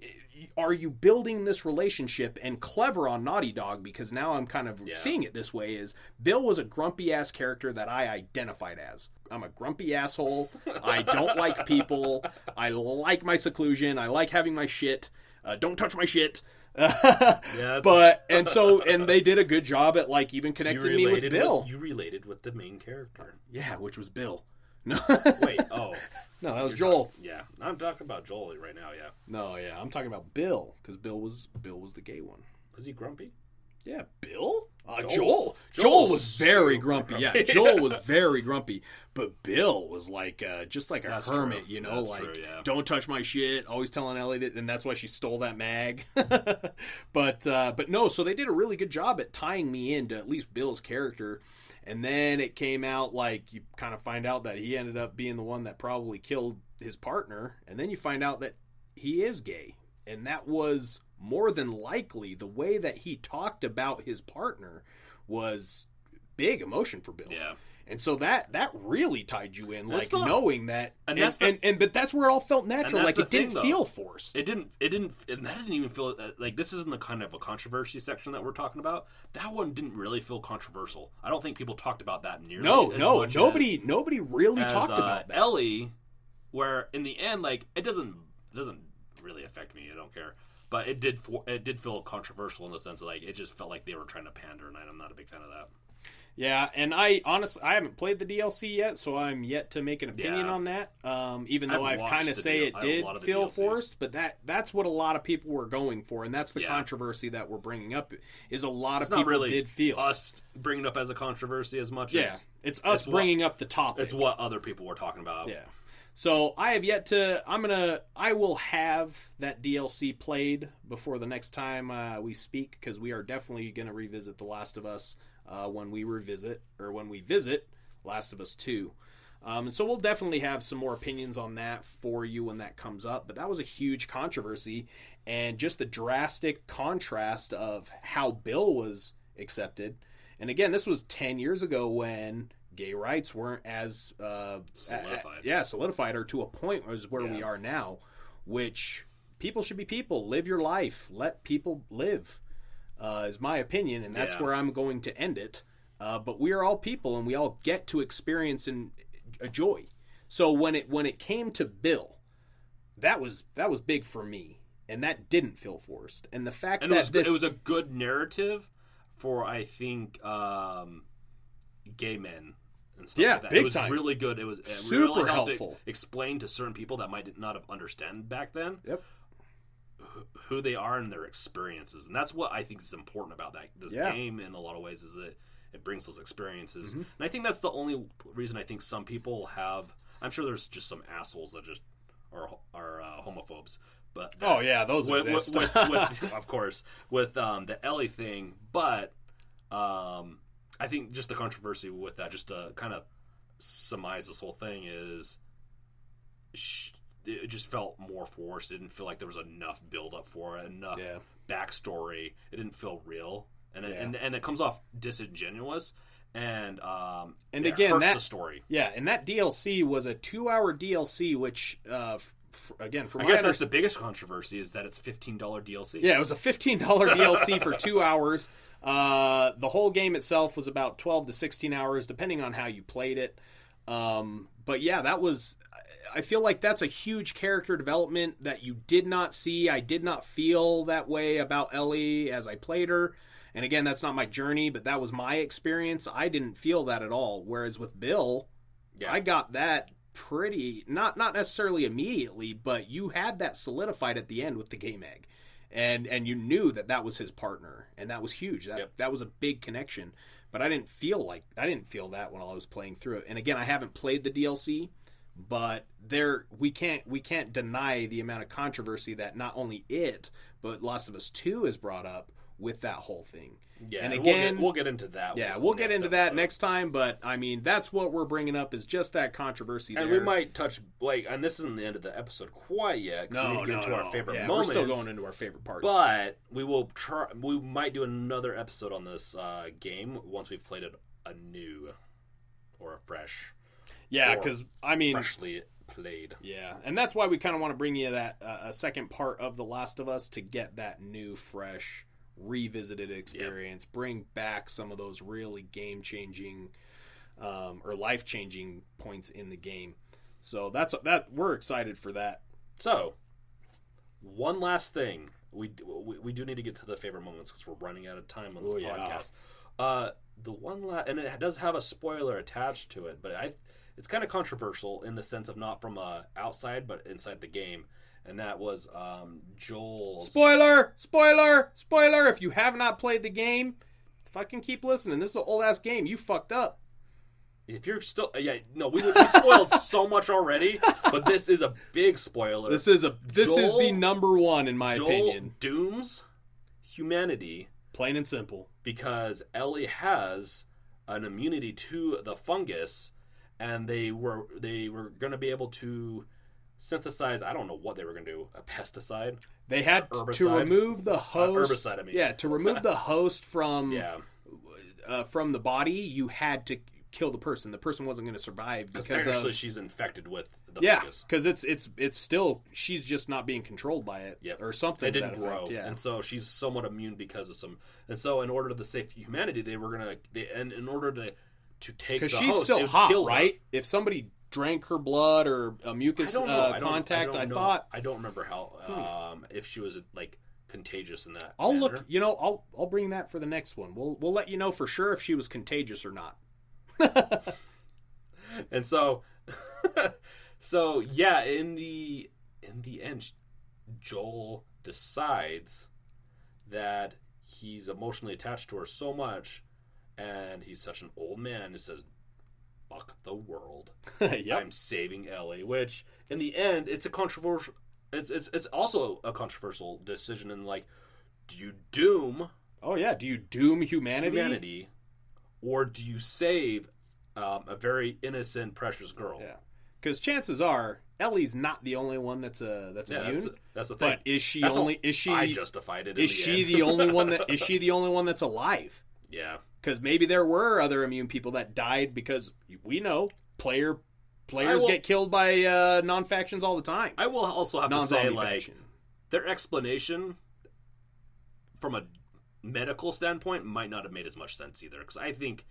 are you building this relationship and clever on Naughty Dog because now I'm kind of Yeah. seeing it this way is Bill was a grumpy ass character that I identified as. I'm a grumpy asshole. I don't like people. I like my seclusion. I like having my shit. Uh, don't touch my shit. that's- but and so and they did a good job at like even connecting me with Bill. you related with the main character. Yeah, which was Bill. No, Wait, oh, no, that was you're Joel. talking- yeah, I'm talking about Joel right now. Yeah, No, yeah, I'm talking about Bill because Bill was Bill was the gay one. was he grumpy? Yeah, Bill? Uh, Joel. Joel. Joel. Was very super grumpy. Yeah. Joel was very grumpy. But Bill was like uh, just like a That's hermit, true. you know, That's like true, yeah. don't touch my shit. Always telling Ellie that, and that's why she stole that mag. but uh, but no, so they did a really good job at tying me into at least Bill's character. And then it came out like you kind of find out that he ended up being the one that probably killed his partner, and then you find out that he is gay, and that was more than likely the way that he talked about his partner was big emotion for Bill. Yeah. And so that that really tied you in, That's like not- knowing that, and and that's the- and, and but that's where it all felt natural, like it didn't though. feel forced. It didn't. It didn't. And that didn't even feel uh, like this isn't the kind of a controversy section that we're talking about. That one didn't really feel controversial. I don't think people talked about that nearly. no, as no, nobody nobody really as, talked uh, about that. Ellie. Where in the end, like it doesn't it doesn't really affect me. I don't care. But it did. For, it did feel controversial in the sense of like it just felt like they were trying to pander, and I'm not a big fan of that. Yeah, and I honestly I haven't played the DLC yet, so I'm yet to make an opinion Yeah. on that. Um, even though I've I've kind of say it I have a did lot of the feel DLC. forced, but that that's what a lot of people were going for, and that's the Yeah. controversy that we're bringing up. Is a lot It's of people really did feel us bringing it up as a controversy as much Yeah, as it's us it's what- bringing up the topic. it's what other people were talking about. Yeah. So I have yet to. I'm gonna. I will have that DLC played before the next time uh, we speak because we are definitely gonna revisit The Last of Us uh, when we revisit or when we visit Last of Us Two. Um, so we'll definitely have some more opinions on that for you when that comes up. But that was a huge controversy, and just the drastic contrast of how Bill was accepted. And again, this was ten years ago when gay rights weren't as uh, Solidified. a- yeah solidified or to a point as where we are now, which people should be people. Live your life. Let people live. Uh, is my opinion, and that's Yeah. where I'm going to end it. Uh, but we are all people, and we all get to experience and a joy. So when it when it came to Bill, that was that was big for me, and that didn't feel forced. And the fact and it that was this it was a good narrative for I think um, gay men and stuff Yeah, like that. big it was time. really good. It was it Super really helpful. It explain to certain people that might not have understand back then Yep. Who, they are and their experiences, and that's what I think is important about that this Yeah. game in a lot of ways is it it brings those experiences, Mm-hmm. and I think that's the only reason I think some people have. I'm sure there's just some assholes that just are are uh, homophobes, but oh yeah, those with, exist. with, with, of course with um, the Ellie thing, but um, I think just the controversy with that, just to kind of surmise this whole thing, is it just felt more forced. It didn't feel like there was enough build up for it, enough yeah. backstory. It didn't feel real, and it, Yeah. and and it comes off disingenuous. And um, And again, that- the story. Yeah, and that DLC was a two-hour DLC, which, uh, again, from I guess that's the biggest controversy is that it's fifteen dollar DLC. yeah, it was a fifteen dollar DLC for two hours. Uh, the whole game itself was about twelve to sixteen hours, depending on how you played it. Um, but yeah, that was. I feel like that's a huge character development that you did not see. I did not feel that way about Ellie as I played her. And again, that's not my journey, but that was my experience. I didn't feel that at all. Whereas with Bill, yeah. I got that pretty not not necessarily immediately, but you had that solidified at the end with the game egg, and and you knew that that was his partner, and that was huge. That Yep. that was a big connection. But I didn't feel like I didn't feel that when I was playing through it. And again, I haven't played the DLC, but there we can't we can't deny the amount of controversy that not only it but Last of Us Two has brought up with that whole thing. Yeah, And we'll get- again- we'll get, into that. Yeah, we'll get into that next time, but I mean that's what we're bringing up is just that controversy. And there. we might touch like, and this isn't the end of the episode quite yet. 'cause we no, need to get no, into no. our favorite yeah, moments. We're still going into our favorite parts. but we will try. We might do another episode on this uh, game once we've played it anew or a fresh, yeah, because I mean, freshly played. yeah, and that's why we kind of want to bring you that uh, a second part of The Last of Us to get that new, fresh, revisited experience. Bring back some of those really game changing um, or life changing points in the game. So that's that. We're excited for that. So, one last thing. We, we, we do need to get to the favorite moments because we're running out of time on this Oh, yeah. podcast. Uh, the one last, and it does have a spoiler attached to it, but I it's kind of controversial in the sense of not from uh, outside but inside the game, and that was um, Joel's. Spoiler! Spoiler! Spoiler! If you have not played the game, fucking keep listening. This is an old ass game. You fucked up. If you're still, yeah, no, we, we spoiled so much already, but this is a big spoiler. This is a this is the number one in my Joel opinion. dooms humanity Plain and simple. because Ellie has an immunity to the fungus, and they were they were going to be able to synthesize. I don't know what they were going to do. A pesticide. They had to remove the host. herbicide, I mean. Yeah, to remove the host from Yeah, uh, from the body, you had to kill the person. The person wasn't going to survive because actually she's infected with the yeah, fungus. because it's it's it's still she's just not being controlled by it Yep. or something. They didn't grow, Yeah, and so she's somewhat immune because of some. And so, in order to save humanity, they were gonna. They, and in order to to take because she's host, still hot, kill her. right? If somebody drank her blood or a I mucus know. uh, I contact, I, I, thought I don't remember how um, if she was like contagious in that. I'll manner. look. You know, I'll I'll bring that for the next one. We'll we'll let you know for sure if she was contagious or not. and so so yeah in the in the end joel decides that he's emotionally attached to her so much and he's such an old man who says fuck the world yep. i'm saving ellie which in the end it's a controversial it's it's, it's also a controversial decision And like do you doom Oh yeah. Do you doom humanity? humanity or do you save um, a very innocent precious girl Yeah. Because chances are Ellie's not the only one that's uh that's Yeah, immune. that's, that's the thing. but is she That's only? Is she? I justified it. in the she end. the only one that? Is she the only one that's alive? Yeah, Because maybe there were other immune people that died because we know player players will- get killed by uh, non factions all the time. I will also have to say like faction. their explanation from a medical standpoint might not have made as much sense either because I think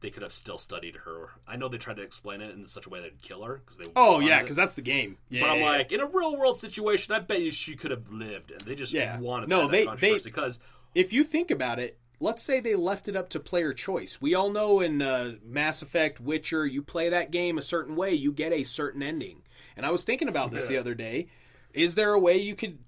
they could have still studied her. I know they tried to explain it in such a way that'd kill her because they. Oh yeah, because that's the game. Yeah, But I'm like, in a real world situation, I bet you she could have lived, and they just Yeah. wanted No, they- controversy they- because if you think about it, let's say they left it up to player choice. We all know in uh, Mass Effect, Witcher, you play that game a certain way, you get a certain ending. And I was thinking about this the other day. Is there a way you could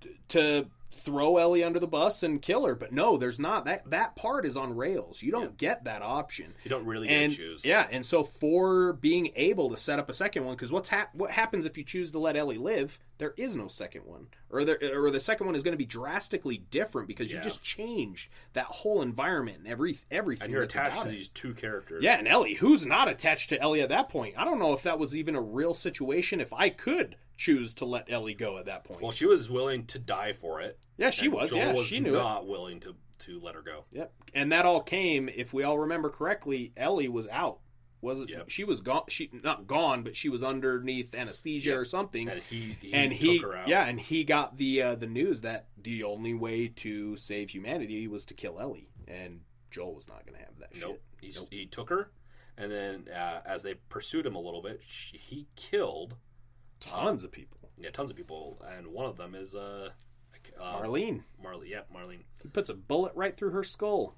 t- to throw Ellie under the bus and kill her? But no, there's not. That that part is on rails. You don't get that option. you don't really get And to choose. yeah, and so for being able to set up a second one, because what's hap- what happens if you choose to let Ellie live? There is no second one, or there, or the second one is going to be drastically different because Yeah. you just changed that whole environment and every everything. and you're attached to it. these two characters. Yeah, and Ellie, who's not attached to Ellie at that point? I don't know if that was even a real situation. If I could choose to let Ellie go at that point, Well, she was willing to die for it. yeah, she was. Joel yeah, was she knew it. not willing to to let her go. Yep. And that all came, if we all remember correctly, Ellie was out. Was it? Yep. She was gone. She not gone, but she was underneath anesthesia Yep. or something. And he, he and he, took her out. yeah, and he got the uh, the news that the only way to save humanity was to kill Ellie, and Joel was not going to have that Nope. shit. He, he took her, and then uh, as they pursued him a little bit, she, he killed Tons of people. yeah tons of people, and one of them is uh, uh Marlene, Marley. Yep, Marlene. he puts a bullet right through her skull,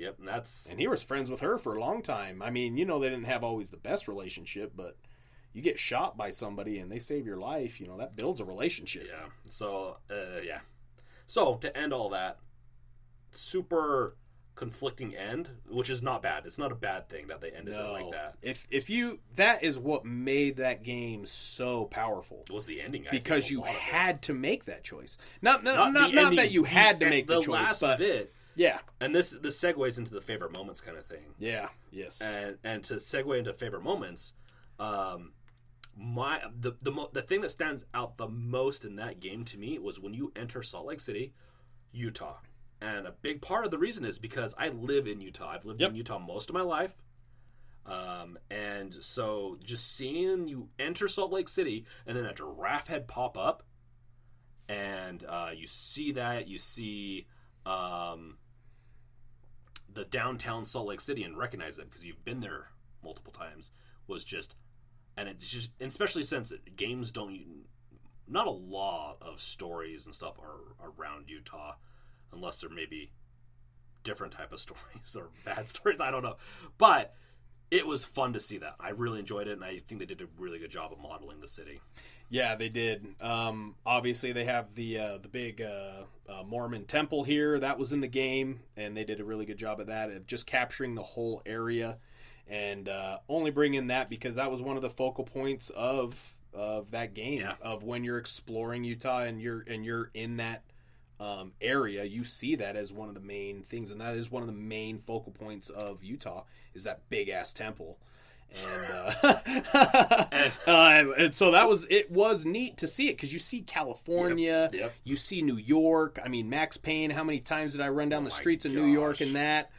Yep, and that's and he was friends with her for a long time. I mean, you know, they didn't have always the best relationship, but you get shot by somebody and they save your life. You know, that builds a relationship. yeah. So uh, yeah. So to end all that, super conflicting end, which is not bad. It's not a bad thing that they ended it like that. if if you that is what made that game so powerful It was the ending I because you lot of it. had to make that choice. Not not not, the not ending, that you had to make the, choice, last but bit. Yeah, And this this segues into the favorite moments kind of thing. yeah, yes, and and to segue into favorite moments, um, my the the mo- the thing that stands out the most in that game to me was when you enter Salt Lake City, Utah, and a big part of the reason is because I live in Utah. I've lived Yep. in Utah most of my life. Um, and so just seeing you enter Salt Lake City and then a giraffe head pop up, and uh, you see that you see um, the downtown Salt Lake City and recognize it because you've been there multiple times was just, and it's just, and especially since it, games don't, not a lot of stories and stuff are around Utah, unless they're maybe different type of stories or bad stories. I don't know, but it was fun to see that. I really enjoyed it, and I think they did a really good job of modeling the city. Yeah, they did. Um, obviously, they have the uh, the big uh, uh, Mormon temple here that was in the game, and they did a really good job of that of just capturing the whole area, and uh, only bring in that because that was one of the focal points of of that game Yeah. of when you're exploring Utah and you're and you're in that um, area, you see that as one of the main things, and that is one of the main focal points of Utah is that big ass temple. And, uh, uh, and so that was it was neat to see it because you see California, Yep, yep. you see New York. I mean, Max Payne. How many times did I run down Oh the streets of New York and that?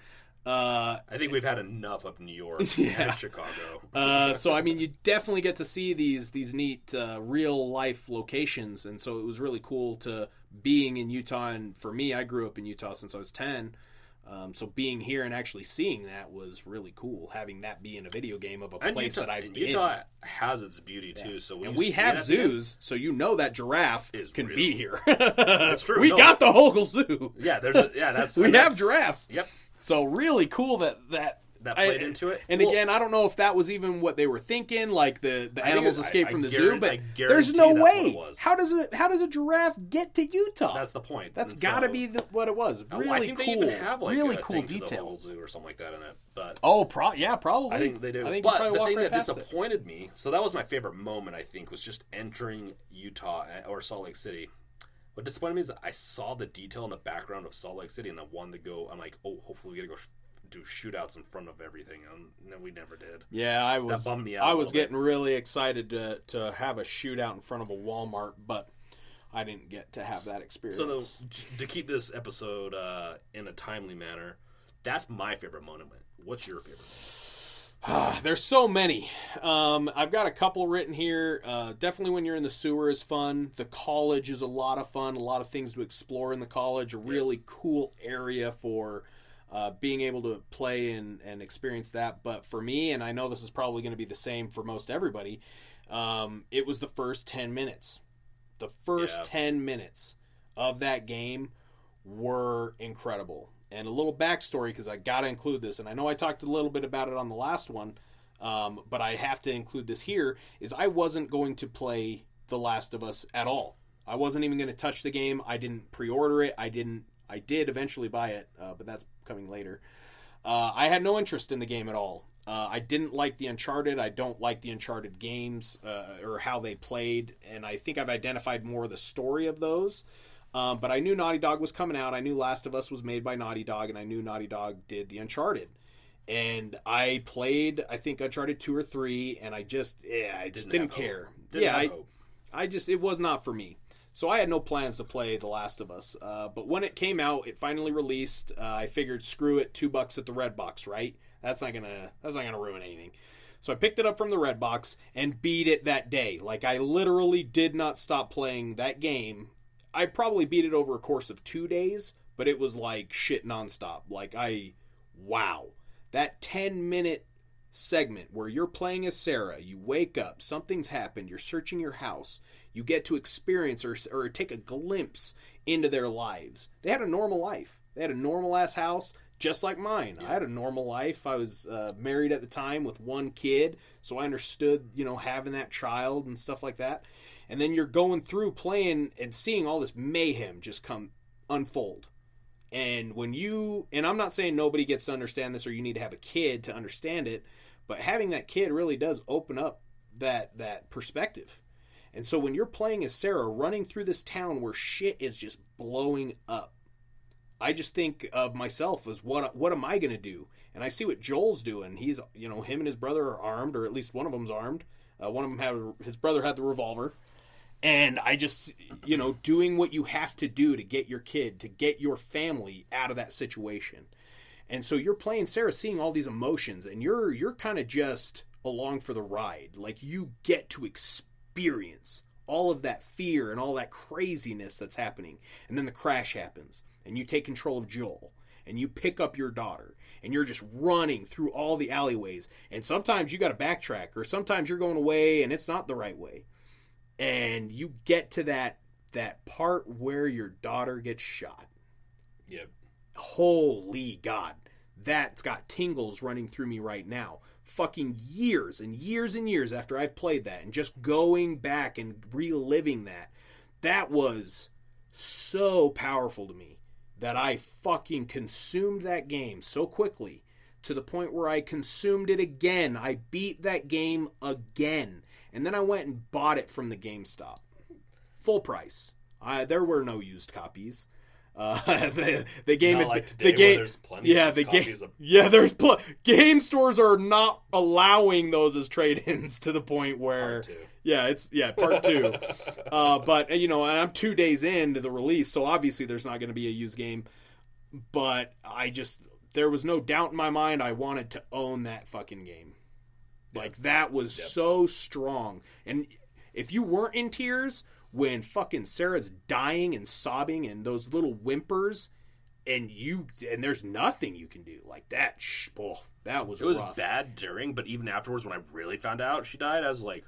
Uh, I think we've had enough of New York Yeah. and Chicago. uh, so I mean, you definitely get to see these these neat uh, real life locations, and so it was really cool to being in Utah. And for me, I grew up in Utah since I was ten. Um, so being here and actually seeing that was really cool. Having that be in a video game of a and place Utah, that I've been. Utah has its beauty too. So when and we have zoos, so you know that giraffe Is can real. be here. That's true, We no. got the Hogle Zoo. Yeah, there's a, yeah. That's We have that's- giraffes. Yep, So really cool that that that I- played into it. And Well, again, I don't know if that was even what they were thinking, like the, the animals it- I- escape I from the zoo. But there's no way. How does it? How does a giraffe get to Utah? that's the point. That's And got to so- be the, what it was. Oh, Really I think cool. they even have like really a cool detail. whole zoo or something like that in it. But Oh, pro- yeah, probably. I think they do. I think but the thing right that past it. disappointed me, so that was my favorite moment. I think was just entering Utah uh, or Salt Lake City. What disappointed me is I saw the detail in the background of Salt Lake City, and I wanted to go. I'm like, oh, hopefully we get to go do shootouts in front of everything, and then we never did. Yeah, I was. bummed me out I was little bit. getting really excited to to have a shootout in front of a Walmart, but I didn't get to have that experience. So though, to keep this episode uh, in a timely manner, that's my favorite moment. What's your favorite? There's so many. Um, I've got a couple written here. Uh, definitely when you're in the sewer is fun. The college is a lot of fun. A lot of things to explore in the college. A really cool area for uh, being able to play and, and experience that. But for me, and I know this is probably going to be the same for most everybody, um, it was the first 10 minutes. The first Yeah. 10 minutes of that game were incredible. And a little backstory because I got to include this, and I know I talked a little bit about it on the last one, um, but I have to include this here. Is I wasn't going to play The Last of Us at all. I wasn't even going to touch the game. I didn't pre-order it. I didn't. I did eventually buy it, uh, but that's coming later. Uh, I had no interest in the game at all. Uh, I didn't like the Uncharted. I don't like the Uncharted games uh, or how they played, and I think I've identified more the story of those. Um, but I knew Naughty Dog was coming out. I knew Last of Us was made by Naughty Dog, and I knew Naughty Dog did the Uncharted. And I played, I think Uncharted two or three, and I just, yeah, I just didn't, hope. care. Didn't yeah, I, hope. I just it was not for me. So I had no plans to play The Last of Us. Uh, but when it came out, it finally released. Uh, I figured, screw it, two bucks at the Red Box, right? That's not gonna that's not gonna ruin anything. So I picked it up from the Red Box and beat it that day. Like I literally did not stop playing that game. I probably beat it over a course of two days, but it was like shit nonstop. Like I, wow, that ten minute segment where you're playing as Sarah, you wake up, something's happened, you're searching your house, you get to experience or, or take a glimpse into their lives. They had a normal life. They had a normal ass house, just like mine. I had a normal life. I was uh, married at the time with one kid, so I understood, you know, having that child and stuff like that. And then you're going through playing and seeing all this mayhem just come unfold. And when you, and I'm not saying nobody gets to understand this or you need to have a kid to understand it, but having that kid really does open up that that perspective. And so when you're playing as Sarah running through this town where shit is just blowing up, I just think of myself as what what am I going to do? And I see what Joel's doing. He's you know him and his brother are armed, or at least one of them's armed. Uh, one of them had his brother had the revolver, and I just you know doing what you have to do to get your kid to get your family out of that situation. And so you're playing Sarah, seeing all these emotions, and you're you're kind of just along for the ride. Like you get to experience all of that fear and all that craziness that's happening, and then the crash happens, and you take control of Joel, and you pick up your daughter, and you're just running through all the alleyways, and sometimes you got to backtrack, or sometimes you're going away and it's not the right way, and you get to that that part where your daughter gets shot Yep. Holy god that's got tingles running through me right now. Fucking years and years and years after I've played that and just going back and reliving that. That was so powerful to me that I fucking consumed that game so quickly to the point where I consumed it again. I beat that game again. And then I went and bought it from the GameStop. Full price. I, there were no used copies. Uh, the, the game, like the game, there's plenty yeah, of the game, of- yeah. There's pl- game stores are not allowing those as trade-ins to the point where, Part two. yeah, it's yeah, part two. uh, but you know, and I'm two days into the release, so obviously there's not going to be a used game. But I just there was no doubt in my mind I wanted to own that fucking game. Like that was Yep. so strong. And if you weren't in tears when fucking Sarah's dying and sobbing and those little whimpers and you and there's nothing you can do like that sh- oh, that was It was rough. bad during, but even afterwards, when I really found out she died, I was like,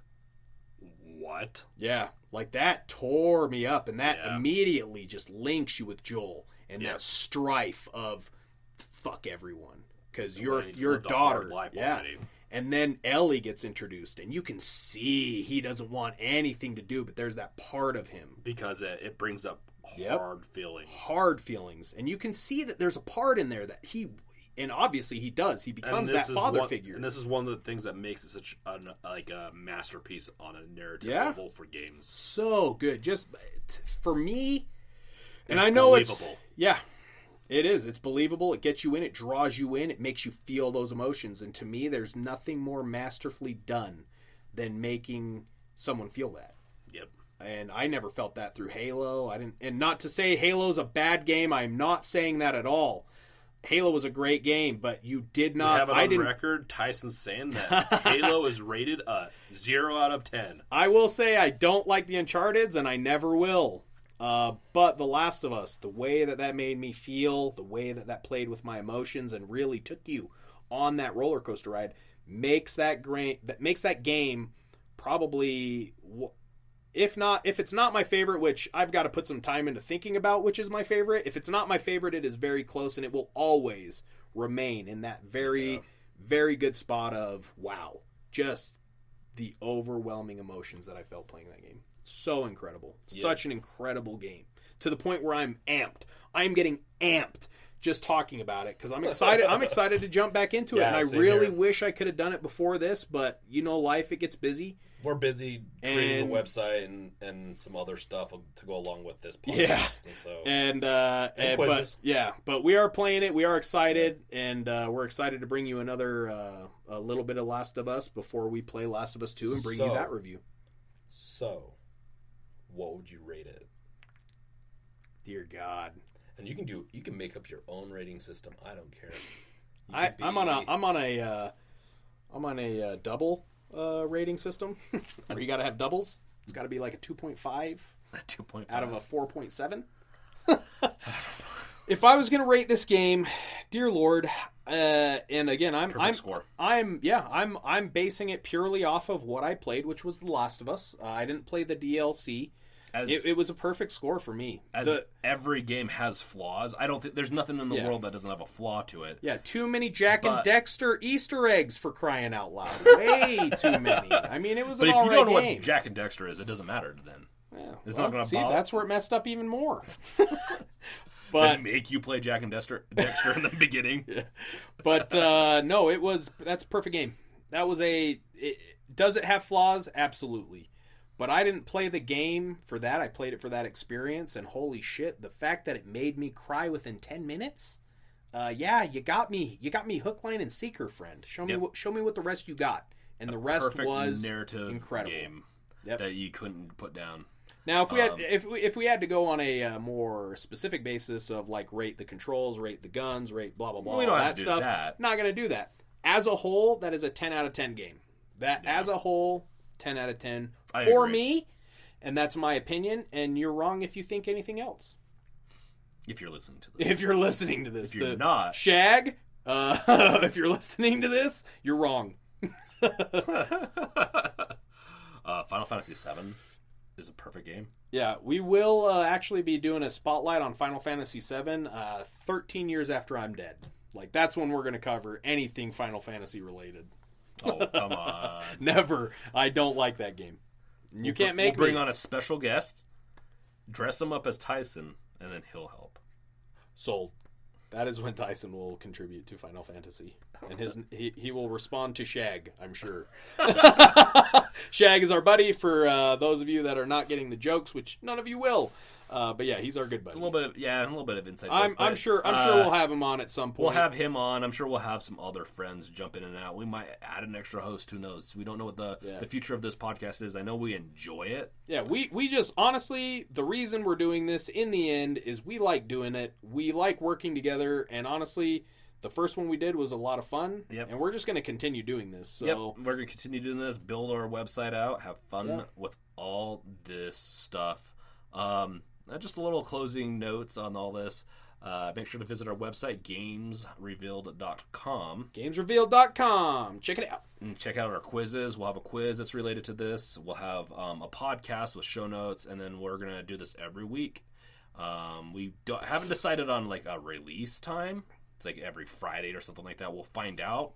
"What?" Yeah, like that tore me up, and that Yeah. immediately just links you with Joel and Yeah. that strife of fuck everyone because your your lived a hard daughter, life yeah. already. And then Ellie gets introduced, and you can see he doesn't want anything to do, but there's that part of him, because it, it brings up Yep. hard feelings. hard feelings, and you can see that there's a part in there that he, and obviously he does. He becomes that father one- figure. And this is one of the things that makes it such an, like a masterpiece on a narrative Yeah. level for games. so good. Just for me, and It's I know it's yeah, it is. It's believable. It gets you in. It draws you in. It makes you feel those emotions. And to me, there's nothing more masterfully done than making someone feel that. Yep. And I never felt that through Halo. I didn't. And not to say Halo's a bad game. I'm not saying that at all. Halo was a great game, but you did We not. have it I on didn't. record. Tyson saying that Halo is rated a zero out of ten. I will say I don't like the Uncharted's, and I never will. Uh, but The Last of Us, the way that that made me feel, the way that that played with my emotions, and really took you on that roller coaster ride, makes that great. That makes that game probably, if not, if it's not my favorite, which I've got to put some time into thinking about, which is my favorite. If it's not my favorite, it is very close, and it will always remain in that very, Yeah. very good spot of wow, just the overwhelming emotions that I felt playing that game. So incredible. Yeah. Such an incredible game. To the point where I'm amped. I'm getting amped just talking about it because I'm excited. I'm excited to jump back into it. Yeah, And I really here. wish I could have done it before this, but you know, life, it gets busy. We're busy creating And- a website and, and some other stuff to go along with this podcast. Yeah. And so And, uh, And but, yeah, but we are playing it. We are excited, and uh, we're excited to bring you another uh, a little bit of Last of Us before we play Last of Us Two and bring you that review. so what would you rate it? Dear God, And you can do you can make up your own rating system. I don't care. I, be... I'm on a I'm on a uh, I'm on a uh, double uh, rating system where you got to have doubles. It's got to be like a 2.5 two point out of a 4.7. if I was going to rate this game, dear Lord, uh, and again, I'm Perfect I'm score. I'm yeah, I'm I'm basing it purely off of what I played, which was The Last of Us. Uh, I didn't play the DLC. As, It, it was a perfect score for me. as The- every game has flaws, I don't think there's nothing in the Yeah. world that doesn't have a flaw to it. Yeah, too many Jak and Daxter Easter eggs for crying out loud. Way too many. I mean, it was But an if you don't know game. what Jak and Daxter is, it doesn't matter then. Yeah, it's well, not gonna see. bother- That's where it messed up even more. But but make you play Jak and Daxter, Daxter in the beginning. but uh, no, it was that's a perfect game. That was a. It, does it have flaws? Absolutely. But I didn't play the game for that. I played it for that experience, and holy shit, the fact that it made me cry within ten minutes. Uh, yeah, you got me. You got me hook, line, and seeker, friend. Show me Yep. what. Show me what the rest you got. And the rest was narrative incredible. game Yep. that you couldn't put down. Now, if we had Um, if we, if we had to go on a uh, more specific basis of like rate the controls, rate the guns, rate blah blah blah, We don't that have to do stuff, that. not going to do that. As a whole, that is a ten out of ten game. That Yeah. as a whole, ten out of ten I for agree. me, and that's my opinion. And you're wrong if you think anything else. If you're listening to this, If you're listening to this, If you're the not- Shag, uh, if you're listening to this, you're wrong. uh, Final Fantasy VII is a perfect game. Yeah, we will uh, actually be doing a spotlight on Final Fantasy VII uh, 13 years after I'm dead. Like that's when we're going to cover anything Final Fantasy related. Oh come on! Never. I don't like that game. You We'll can't make We'll bring me. on a special guest, dress him up as Tyson, and then he'll help. Sold. That is when Tyson will contribute to Final Fantasy, and his he, he will respond to Shag. I'm sure. Shag is our buddy. For uh, those of you that are not getting the jokes, which none of you will, uh, but yeah, he's our good buddy. A little bit of yeah, a little bit of insight. I'm joke, I'm sure I'm uh, sure we'll have him on at some point. We'll have him on. I'm sure we'll have some other friends jump in and out. We might add an extra host. Who knows? We don't know what the, Yeah. the future of this podcast is. I know we enjoy it. Yeah, we we just honestly the reason we're doing this in the end is we like doing it. We like working together, and honestly, the first one we did was a lot of fun. Yep. And we're just going to continue doing this. So yep, we're gonna continue doing this. Build our website out. Have fun with all this stuff. Um, uh, just a little closing notes on all this. Uh, make sure to visit our website gamesrevealed.com gamesrevealed.com. Check it out. and check out our quizzes. We'll have a quiz that's related to this. We'll have um, a podcast with show notes, and then we're gonna do this every week. Um, we don't, haven't decided on like a release time. It's like every Friday or something like that. We'll find out.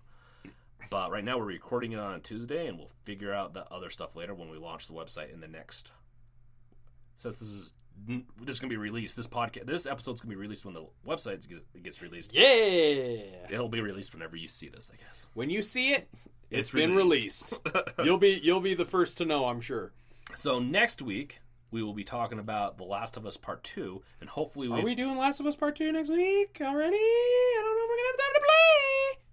But right now we're recording it on a Tuesday, and we'll figure out the other stuff later when we launch the website in the next. Since this is this is gonna be released, this podcast, this episode's gonna be released when the website gets- released. Yeah. It'll be released whenever you see this, I guess. When you see it, It's it's been released. you'll be you'll be the first to know, I'm sure. So next week we will be talking about The Last of Us Part Two, and hopefully we, Are we doing Last of Us Part 2 next week already? I don't know if we're going to have time to play.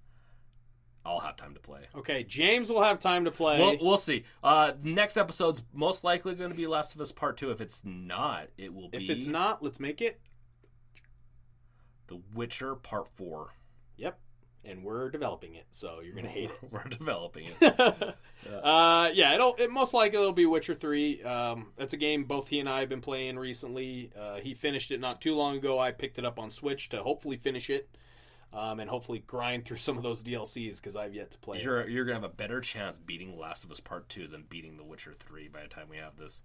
I'll have time to play. Okay, James will have time to play. We'll, we'll see. Uh, next episode's most likely going to be Last of Us Part Two. If it's not, it will be if it's not, let's make it. The Witcher Part Four. Yep. And we're developing it, so you're going to hate it. We're developing it. uh, yeah, it'll it most likely it'll be Witcher Three. Um, that's a game both he and I have been playing recently. Uh, he finished it not too long ago. I picked it up on Switch to hopefully finish it, um, and hopefully grind through some of those DLCs because I've yet to play. You're you're gonna have a better chance beating Last of Us Part Two than beating The Witcher Three by the time we have this.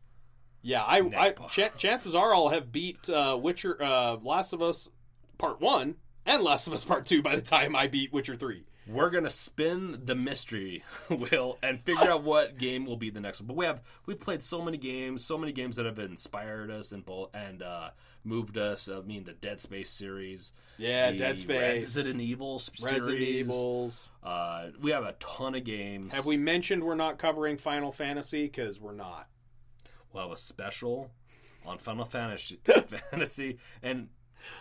Yeah, I, I ch- chances are I'll have beat uh, Witcher, uh, Last of Us Part One and Last of Us Part Two by the time I beat Witcher Three. We're gonna spin the mystery wheel and figure out what game will be the next one. But we have we've played so many games, so many games that have inspired us and both and uh, moved us. I mean, the Dead Space series, Yeah, Dead Space, Resident Evil s- Resident series. Evils. Uh, we have a ton of games. Have we mentioned we're not covering Final Fantasy because we're not? We'll have a special on Final Fantasy, Fantasy, and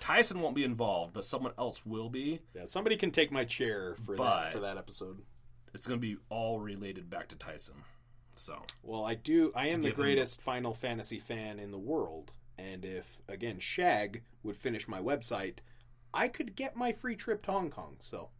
Tyson won't be involved, but someone else will be. Yeah, somebody can take my chair for But- that for that episode. It's going to be all related back to Tyson. So Well, I do. I am the give him- greatest Final Fantasy fan in the world, and if again Shag would finish my website, I could get my free trip to Hong Kong. So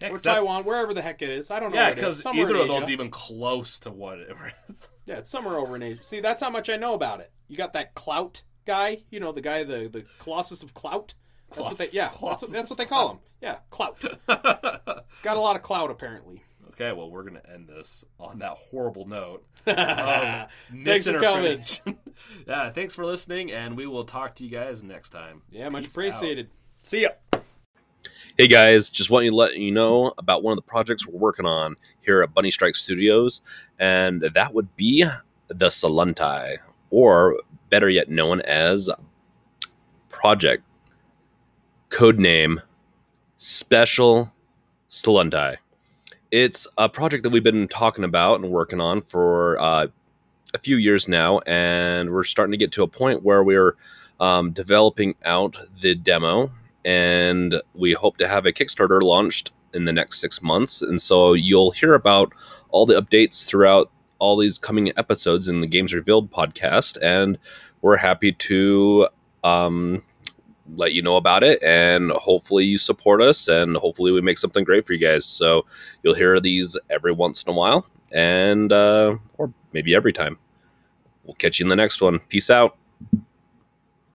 yeah, or Taiwan, wherever the heck it is. I don't know. Yeah, where it is. because either of those even close to whatever. it is. Yeah, it's somewhere over in Asia. See, that's how much I know about it. You got that clout guy, you know, the guy, the the Colossus of Clout. That's what they, yeah, that's what, that's what they call him. Yeah, clout. He's got a lot of clout, apparently. Okay, well, we're going to end this on that horrible note. Thanks for coming. yeah, thanks for listening, and we will talk to you guys next time. Yeah, much Peace appreciated. See ya. Hey guys, just want to let you know about one of the projects we're working on here at BunnyStrike Studios, and that would be the Saluntai, or better yet known as Project Codename Special Saluntai. It's a project that we've been talking about and working on for uh, a few years now, and we're starting to get to a point where we're um, developing out the demo and we hope to have a Kickstarter launched in the next six months. And so you'll hear about all the updates throughout all these coming episodes in the Games Revealed podcast. And we're happy to um, let you know about it. And hopefully you support us and hopefully we make something great for you guys. So you'll hear these every once in a while and, uh, or maybe every time. We'll catch you in the next one. Peace out.